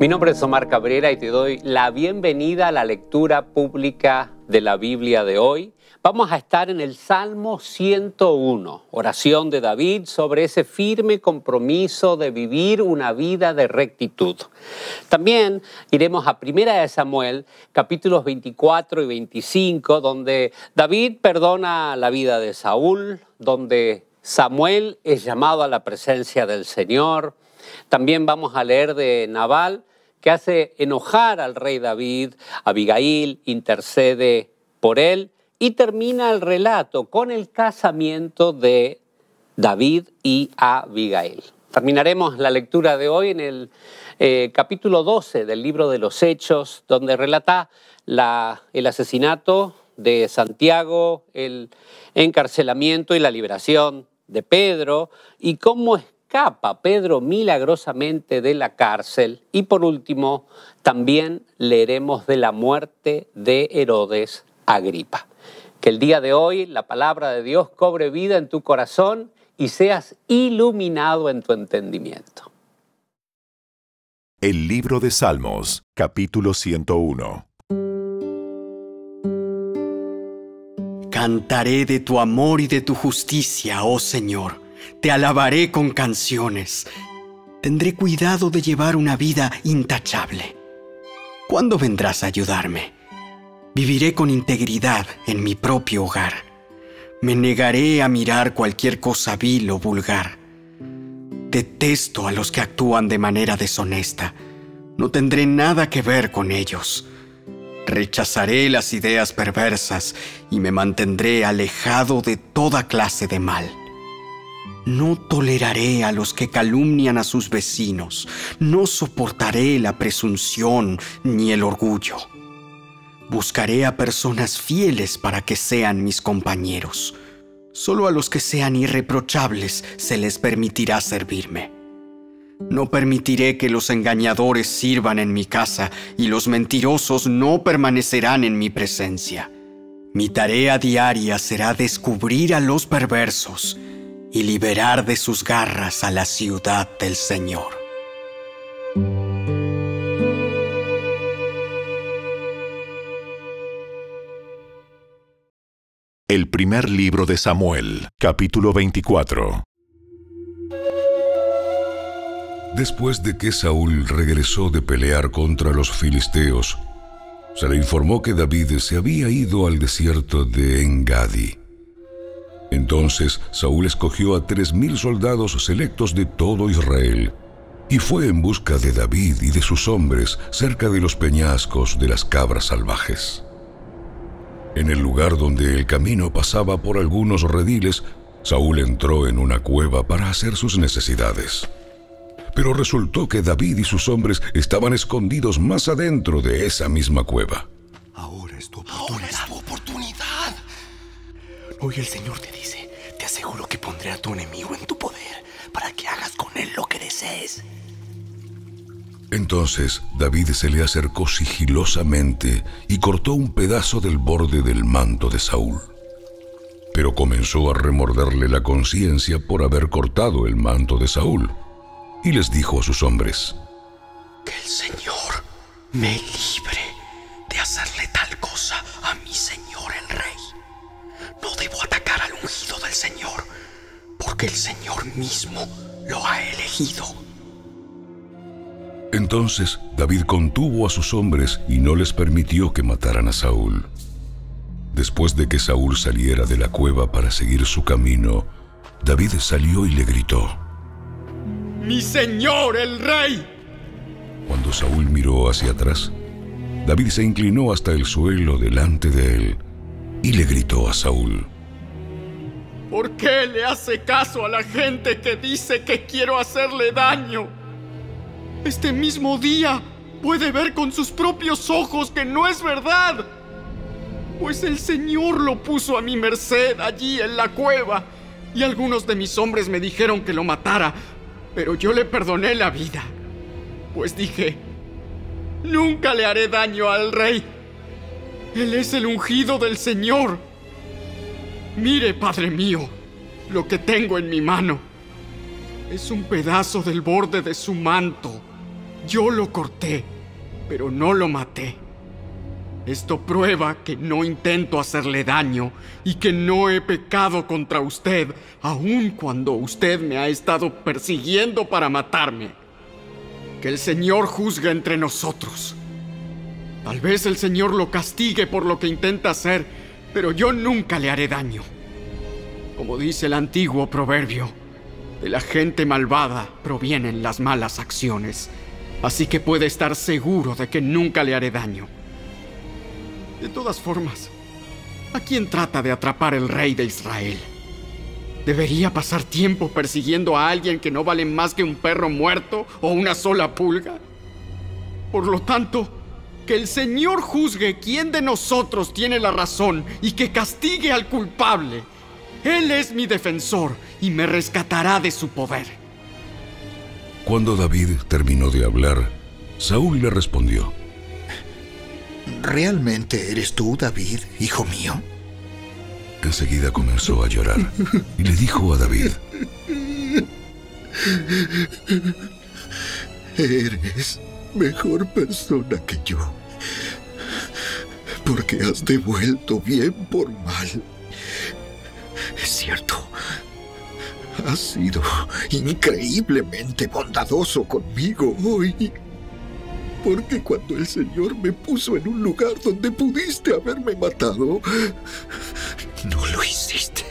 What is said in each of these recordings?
Mi nombre es Omar Cabrera y te doy la bienvenida a la lectura pública de la Biblia de hoy. Vamos a estar en el Salmo 101, oración de David sobre ese firme compromiso de vivir una vida de rectitud. También iremos a Primera de Samuel, capítulos 24 y 25, donde David perdona la vida de Saúl, donde Samuel es llamado a la presencia del Señor. También vamos a leer de Nabal, que hace enojar al rey David, Abigail intercede por él y termina el relato con el casamiento de David y Abigail. Terminaremos la lectura de hoy en el eh, capítulo 12 del libro de los Hechos, donde relata el asesinato de Santiago, el encarcelamiento y la liberación de Pedro y cómo escapa Pedro milagrosamente de la cárcel. Y por último, también leeremos de la muerte de Herodes Agripa. Que el día de hoy la palabra de Dios cobre vida en tu corazón y seas iluminado en tu entendimiento. El libro de Salmos, capítulo 101. Cantaré de tu amor y de tu justicia, oh Señor te alabaré con canciones. Tendré cuidado de llevar una vida intachable. ¿Cuándo vendrás a ayudarme? Viviré con integridad en mi propio hogar. Me negaré a mirar cualquier cosa vil o vulgar. Detesto a los que actúan de manera deshonesta. No tendré nada que ver con ellos. Rechazaré las ideas perversas y me mantendré alejado de toda clase de mal. No toleraré a los que calumnian a sus vecinos. No soportaré la presunción ni el orgullo. Buscaré a personas fieles para que sean mis compañeros. Solo a los que sean irreprochables se les permitirá servirme. No permitiré que los engañadores sirvan en mi casa y los mentirosos no permanecerán en mi presencia. Mi tarea diaria será descubrir a los perversos y liberar de sus garras a la ciudad del Señor. El primer libro de Samuel, capítulo 24. Después de que Saúl regresó de pelear contra los filisteos, se le informó que David se había ido al desierto de Engadi. Entonces Saúl escogió a tres mil soldados selectos de todo Israel y fue en busca de David y de sus hombres cerca de los peñascos de las cabras salvajes. En el lugar donde el camino pasaba por algunos rediles, Saúl entró en una cueva para hacer sus necesidades. Pero resultó que David y sus hombres estaban escondidos más adentro de esa misma cueva. Ahora es tu oportunidad. Hoy el Señor te dice, pondré a tu enemigo en tu poder para que hagas con él lo que desees. Entonces David se le acercó sigilosamente y cortó un pedazo del borde del manto de Saúl. Pero comenzó a remorderle la conciencia por haber cortado el manto de Saúl. Y les dijo a sus hombres, Que el Señor me libre porque el Señor mismo lo ha elegido. Entonces David contuvo a sus hombres y no les permitió que mataran a Saúl. Después de que Saúl saliera de la cueva para seguir su camino, David salió y le gritó, ¡Mi señor el rey! Cuando Saúl miró hacia atrás, David se inclinó hasta el suelo delante de él y le gritó a Saúl, ¿Por qué le hace caso a la gente que dice que quiero hacerle daño? Este mismo día puede ver con sus propios ojos que no es verdad. Pues el Señor lo puso a mi merced allí en la cueva y algunos de mis hombres me dijeron que lo matara, pero yo le perdoné la vida. Pues dije, nunca le haré daño al rey. Él es el ungido del Señor. Mire, Padre mío, lo que tengo en mi mano. Es un pedazo del borde de su manto. Yo lo corté, pero no lo maté. Esto prueba que no intento hacerle daño y que no he pecado contra usted, aun cuando usted me ha estado persiguiendo para matarme. Que el Señor juzgue entre nosotros. Tal vez el Señor lo castigue por lo que intenta hacer, pero yo nunca le haré daño. Como dice el antiguo proverbio, de la gente malvada provienen las malas acciones, así que puede estar seguro de que nunca le haré daño. De todas formas, ¿a quién trata de atrapar el rey de Israel? ¿Debería pasar tiempo persiguiendo a alguien que no vale más que un perro muerto o una sola pulga? Por lo tanto, que el Señor juzgue quién de nosotros tiene la razón y que castigue al culpable. Él es mi defensor y me rescatará de su poder. Cuando David terminó de hablar, Saúl le respondió, ¿Realmente eres tú, David, hijo mío? Enseguida comenzó a llorar y le dijo a David, Eres mejor persona que yo, porque has devuelto bien por mal. Es cierto, has sido increíblemente bondadoso conmigo hoy. Porque cuando el Señor me puso en un lugar donde pudiste haberme matado, no lo hiciste.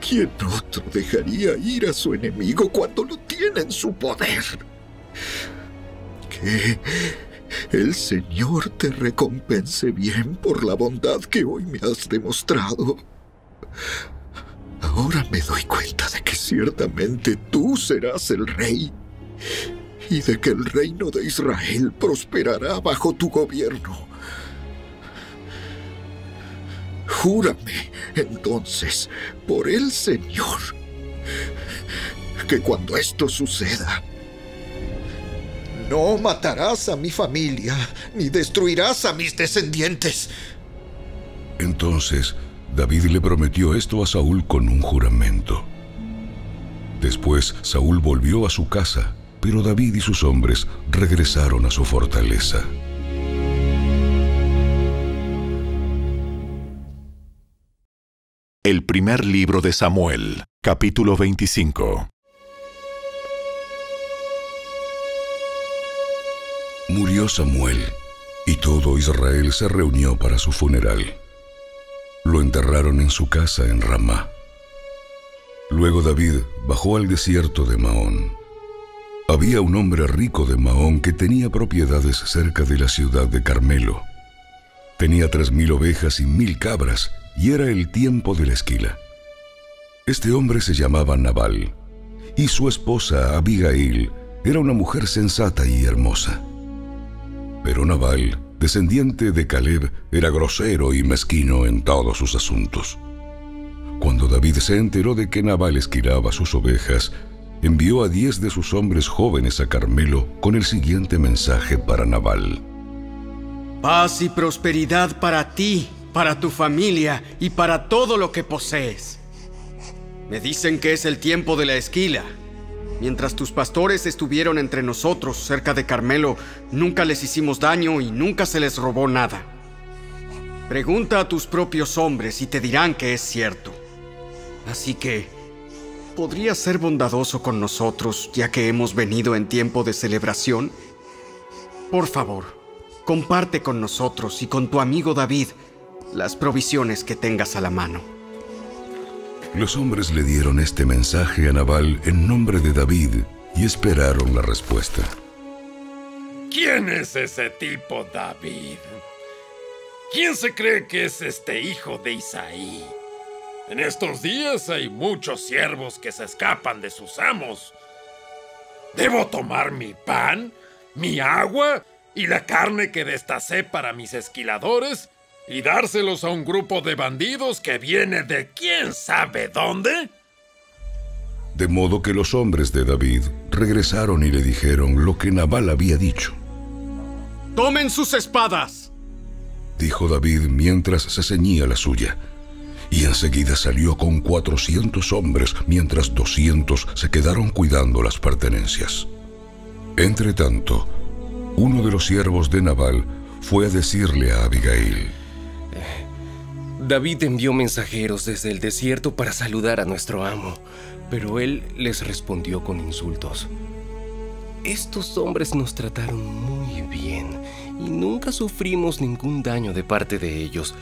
¿Quién otro dejaría ir a su enemigo cuando lo tiene en su poder? Que el Señor te recompense bien por la bondad que hoy me has demostrado. Ahora me doy cuenta de que ciertamente tú serás el rey y de que el reino de Israel prosperará bajo tu gobierno. Júrame entonces por el Señor que cuando esto suceda, no matarás a mi familia ni destruirás a mis descendientes. Entonces David le prometió esto a Saúl con un juramento. Después Saúl volvió a su casa pero David y sus hombres regresaron a su fortaleza. El primer libro de Samuel, capítulo 25. Murió Samuel, y todo Israel se reunió para su funeral. Lo enterraron en su casa en Ramá. Luego David bajó al desierto de Maón había un hombre rico de Mahón que tenía propiedades cerca de la ciudad de Carmelo. Tenía tres mil ovejas y mil cabras, y era el tiempo de la esquila. Este hombre se llamaba Nabal, y su esposa Abigail era una mujer sensata y hermosa. Pero Nabal, descendiente de Caleb, era grosero y mezquino en todos sus asuntos. Cuando David se enteró de que Nabal esquilaba sus ovejas, envió a diez de sus hombres jóvenes a Carmelo con el siguiente mensaje para Nabal. Paz y prosperidad para ti, para tu familia y para todo lo que posees. Me dicen que es el tiempo de la esquila. Mientras tus pastores estuvieron entre nosotros cerca de Carmelo, nunca les hicimos daño y nunca se les robó nada. Pregunta a tus propios hombres y te dirán que es cierto. Así que, ¿Podrías ser bondadoso con nosotros ya que hemos venido en tiempo de celebración? Por favor, comparte con nosotros y con tu amigo David las provisiones que tengas a la mano. Los hombres le dieron este mensaje a Nabal en nombre de David y esperaron la respuesta. ¿Quién es ese tipo David? ¿Quién se cree que es este hijo de Isaí? En estos días hay muchos siervos que se escapan de sus amos. ¿Debo tomar mi pan, mi agua y la carne que destacé para mis esquiladores y dárselos a un grupo de bandidos que viene de quién sabe dónde? De modo que los hombres de David regresaron y le dijeron lo que Nabal había dicho. ¡Tomen sus espadas! Dijo David mientras se ceñía la suya y enseguida salió con cuatrocientos hombres, mientras doscientos se quedaron cuidando las pertenencias. Entretanto, uno de los siervos de Nabal fue a decirle a Abigail, David envió mensajeros desde el desierto para saludar a nuestro amo, pero él les respondió con insultos. Estos hombres nos trataron muy bien y nunca sufrimos ningún daño de parte de ellos.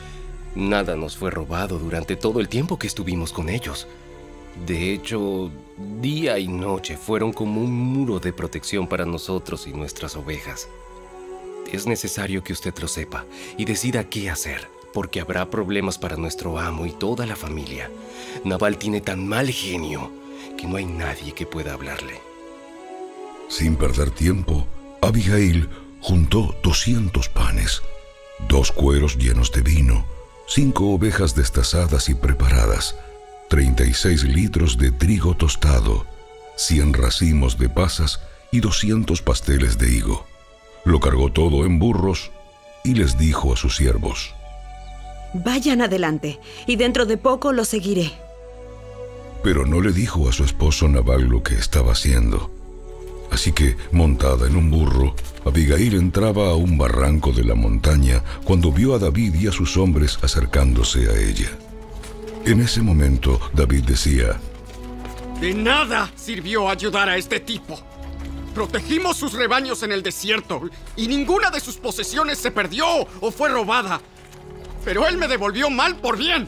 Nada nos fue robado durante todo el tiempo que estuvimos con ellos. De hecho, día y noche fueron como un muro de protección para nosotros y nuestras ovejas. Es necesario que usted lo sepa y decida qué hacer, porque habrá problemas para nuestro amo y toda la familia. Naval tiene tan mal genio que no hay nadie que pueda hablarle. Sin perder tiempo, Abigail juntó 200 panes, dos cueros llenos de vino, cinco ovejas destazadas y preparadas, 36 litros de trigo tostado, 100 racimos de pasas y 200 pasteles de higo. Lo cargó todo en burros y les dijo a sus siervos, Vayan adelante, y dentro de poco lo seguiré. Pero no le dijo a su esposo Nabal lo que estaba haciendo. Así que, montada en un burro, Abigail entraba a un barranco de la montaña cuando vio a David y a sus hombres acercándose a ella. En ese momento, David decía, De nada sirvió ayudar a este tipo. Protegimos sus rebaños en el desierto y ninguna de sus posesiones se perdió o fue robada. Pero él me devolvió mal por bien.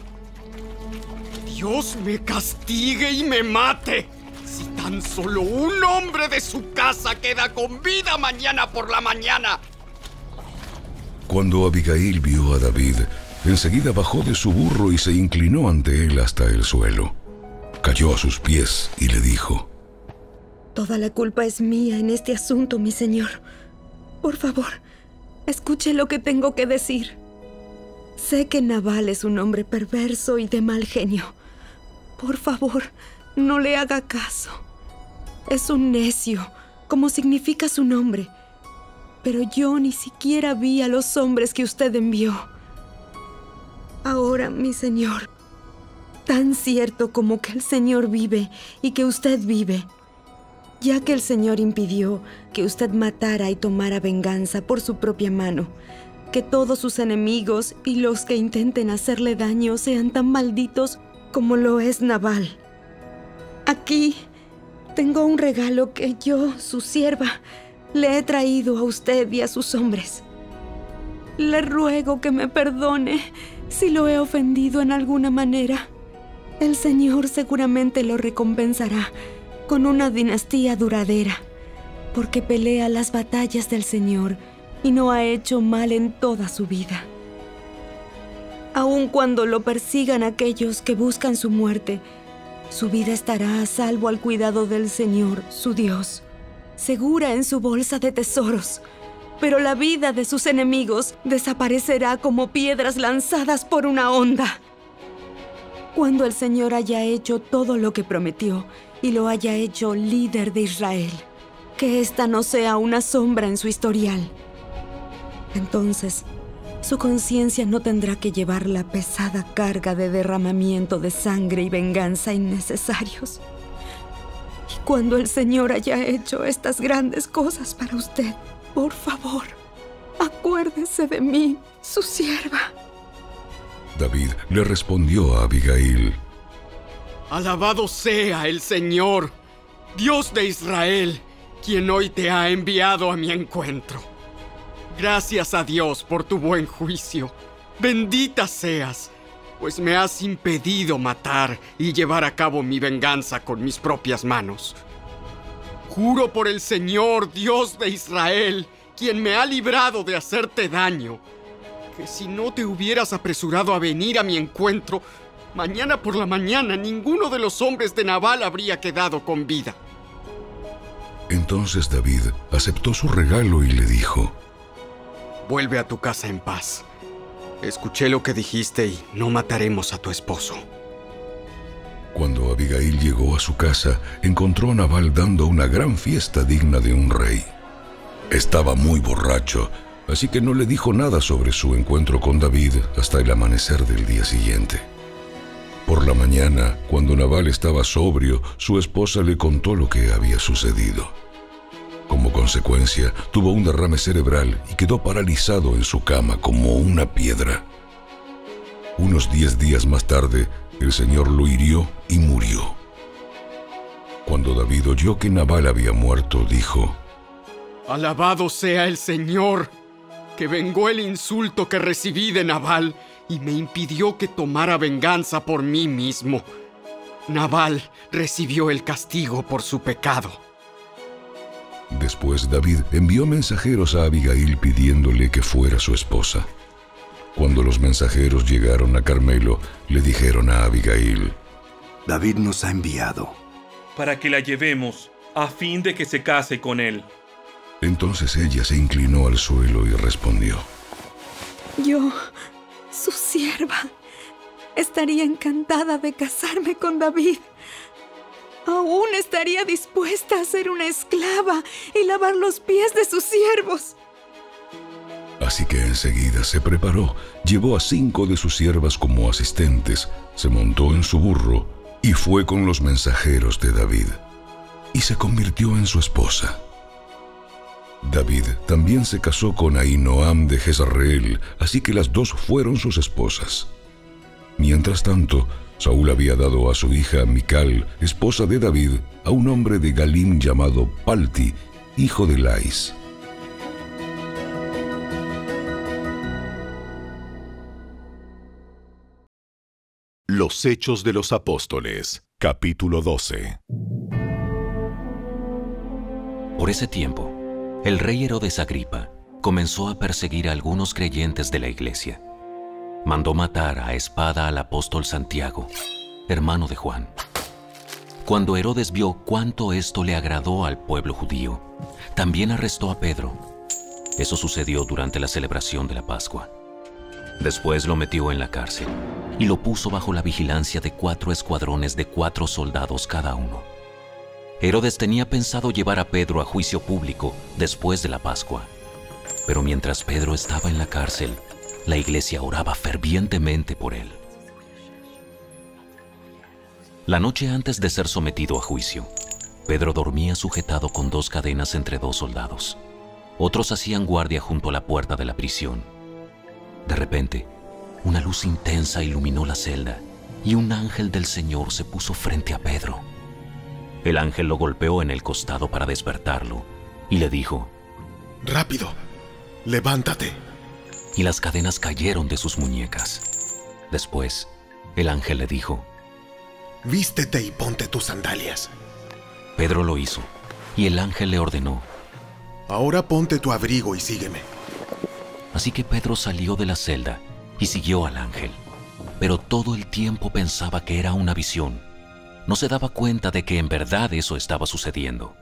Dios me castigue y me mate. Si tan solo un hombre de su casa queda con vida mañana por la mañana. Cuando Abigail vio a David, enseguida bajó de su burro y se inclinó ante él hasta el suelo. Cayó a sus pies y le dijo, Toda la culpa es mía en este asunto, mi señor. Por favor, escuche lo que tengo que decir. Sé que Naval es un hombre perverso y de mal genio. Por favor, no le haga caso. Es un necio, como significa su nombre. Pero yo ni siquiera vi a los hombres que usted envió. Ahora, mi señor, tan cierto como que el Señor vive y que usted vive, ya que el Señor impidió que usted matara y tomara venganza por su propia mano, que todos sus enemigos y los que intenten hacerle daño sean tan malditos como lo es Naval. Aquí tengo un regalo que yo, su sierva, le he traído a usted y a sus hombres. Le ruego que me perdone si lo he ofendido en alguna manera. El Señor seguramente lo recompensará con una dinastía duradera, porque pelea las batallas del Señor y no ha hecho mal en toda su vida. Aun cuando lo persigan aquellos que buscan su muerte, su vida estará a salvo al cuidado del Señor, su Dios, segura en su bolsa de tesoros. Pero la vida de sus enemigos desaparecerá como piedras lanzadas por una onda. Cuando el Señor haya hecho todo lo que prometió y lo haya hecho líder de Israel, que esta no sea una sombra en su historial. Entonces, su conciencia no tendrá que llevar la pesada carga de derramamiento de sangre y venganza innecesarios. Y cuando el Señor haya hecho estas grandes cosas para usted, por favor, acuérdese de mí, su sierva. David le respondió a Abigail, Alabado sea el Señor, Dios de Israel, quien hoy te ha enviado a mi encuentro. Gracias a Dios por tu buen juicio. Bendita seas, pues me has impedido matar y llevar a cabo mi venganza con mis propias manos. Juro por el Señor, Dios de Israel, quien me ha librado de hacerte daño, que si no te hubieras apresurado a venir a mi encuentro, mañana por la mañana ninguno de los hombres de Naval habría quedado con vida. Entonces David aceptó su regalo y le dijo, Vuelve a tu casa en paz. Escuché lo que dijiste y no mataremos a tu esposo. Cuando Abigail llegó a su casa, encontró a Nabal dando una gran fiesta digna de un rey. Estaba muy borracho, así que no le dijo nada sobre su encuentro con David hasta el amanecer del día siguiente. Por la mañana, cuando Nabal estaba sobrio, su esposa le contó lo que había sucedido. Como consecuencia, tuvo un derrame cerebral y quedó paralizado en su cama como una piedra. Unos diez días más tarde, el Señor lo hirió y murió. Cuando David oyó que Nabal había muerto, dijo, Alabado sea el Señor, que vengó el insulto que recibí de Nabal y me impidió que tomara venganza por mí mismo. Nabal recibió el castigo por su pecado. Después David envió mensajeros a Abigail pidiéndole que fuera su esposa. Cuando los mensajeros llegaron a Carmelo, le dijeron a Abigail, David nos ha enviado. Para que la llevemos, a fin de que se case con él. Entonces ella se inclinó al suelo y respondió, Yo, su sierva, estaría encantada de casarme con David. Aún estaría dispuesta a ser una esclava y lavar los pies de sus siervos. Así que enseguida se preparó, llevó a cinco de sus siervas como asistentes, se montó en su burro y fue con los mensajeros de David, y se convirtió en su esposa. David también se casó con Ahinoam de Jezreel, así que las dos fueron sus esposas. Mientras tanto, Saúl había dado a su hija Mical, esposa de David, a un hombre de Galim llamado Palti, hijo de Lais. Los Hechos de los Apóstoles, capítulo 12. Por ese tiempo, el rey Herodes Agripa comenzó a perseguir a algunos creyentes de la iglesia. Mandó matar a espada al apóstol Santiago, hermano de Juan. Cuando Herodes vio cuánto esto le agradó al pueblo judío, también arrestó a Pedro. Eso sucedió durante la celebración de la Pascua. Después lo metió en la cárcel y lo puso bajo la vigilancia de cuatro escuadrones de cuatro soldados cada uno. Herodes tenía pensado llevar a Pedro a juicio público después de la Pascua. Pero mientras Pedro estaba en la cárcel, la iglesia oraba fervientemente por él. La noche antes de ser sometido a juicio, Pedro dormía sujetado con dos cadenas entre dos soldados. Otros hacían guardia junto a la puerta de la prisión. De repente, una luz intensa iluminó la celda y un ángel del Señor se puso frente a Pedro. El ángel lo golpeó en el costado para despertarlo y le dijo, Rápido, levántate. Y las cadenas cayeron de sus muñecas. Después, el ángel le dijo, Vístete y ponte tus sandalias. Pedro lo hizo, y el ángel le ordenó, Ahora ponte tu abrigo y sígueme. Así que Pedro salió de la celda y siguió al ángel. Pero todo el tiempo pensaba que era una visión. No se daba cuenta de que en verdad eso estaba sucediendo.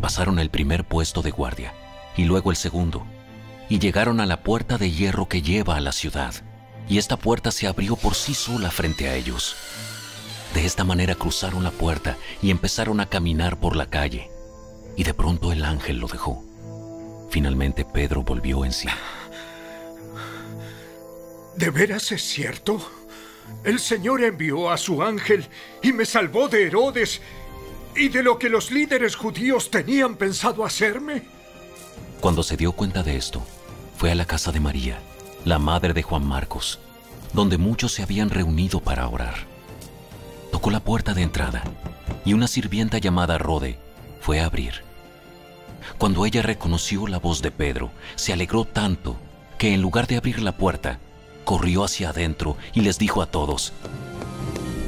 Pasaron el primer puesto de guardia y luego el segundo, y llegaron a la puerta de hierro que lleva a la ciudad, y esta puerta se abrió por sí sola frente a ellos. De esta manera cruzaron la puerta y empezaron a caminar por la calle, y de pronto el ángel lo dejó. Finalmente Pedro volvió en sí. ¿De veras es cierto? El Señor envió a su ángel y me salvó de Herodes y de lo que los líderes judíos tenían pensado hacerme. Cuando se dio cuenta de esto, fue a la casa de María, la madre de Juan Marcos, donde muchos se habían reunido para orar. Tocó la puerta de entrada y una sirvienta llamada Rode fue a abrir. Cuando ella reconoció la voz de Pedro, se alegró tanto que en lugar de abrir la puerta, corrió hacia adentro y les dijo a todos,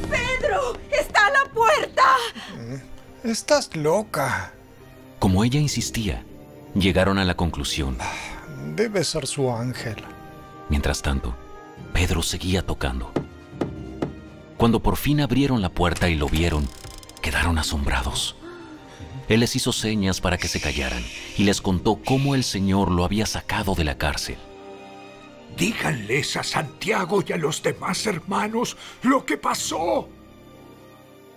¡Pedro! ¡Está a la puerta! Estás loca. Como ella insistía, llegaron a la conclusión. Debe ser su ángel. Mientras tanto, Pedro seguía tocando. Cuando por fin abrieron la puerta y lo vieron, quedaron asombrados. Él les hizo señas para que se callaran y les contó cómo el Señor lo había sacado de la cárcel. Díganles a Santiago y a los demás hermanos lo que pasó.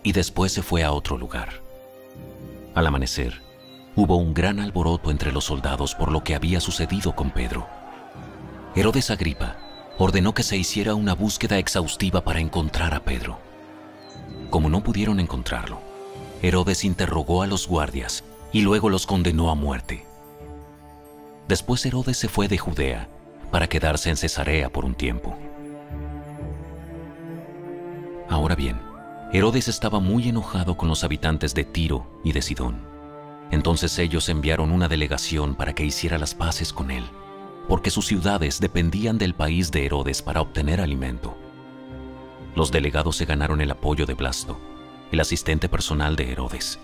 Y después se fue a otro lugar. Al amanecer, hubo un gran alboroto entre los soldados por lo que había sucedido con Pedro. Herodes Agripa ordenó que se hiciera una búsqueda exhaustiva para encontrar a Pedro. Como no pudieron encontrarlo, Herodes interrogó a los guardias y luego los condenó a muerte. Después Herodes se fue de Judea para quedarse en Cesarea por un tiempo. Ahora bien, Herodes estaba muy enojado con los habitantes de Tiro y de Sidón. Entonces ellos enviaron una delegación para que hiciera las paces con él, porque sus ciudades dependían del país de Herodes para obtener alimento. Los delegados se ganaron el apoyo de Blasto, el asistente personal de Herodes,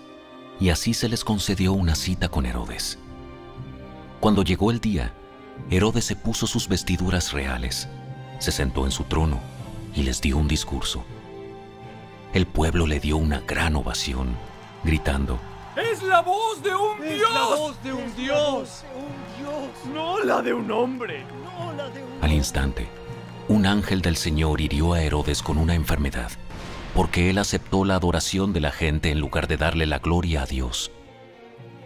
y así se les concedió una cita con Herodes. Cuando llegó el día, Herodes se puso sus vestiduras reales, se sentó en su trono y les dio un discurso. El pueblo le dio una gran ovación, gritando, ¡Es la voz de un Es dios! la voz de un dios. No la de un hombre. Al instante, un ángel del Señor hirió a Herodes con una enfermedad, porque él aceptó la adoración de la gente en lugar de darle la gloria a Dios.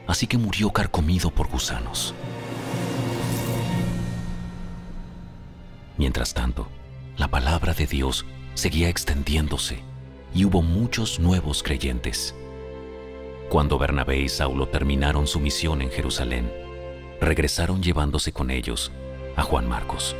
Así que murió carcomido por gusanos. Mientras tanto, la palabra de Dios seguía extendiéndose y hubo muchos nuevos creyentes. Cuando Bernabé y Saulo terminaron su misión en Jerusalén, regresaron llevándose con ellos a Juan Marcos.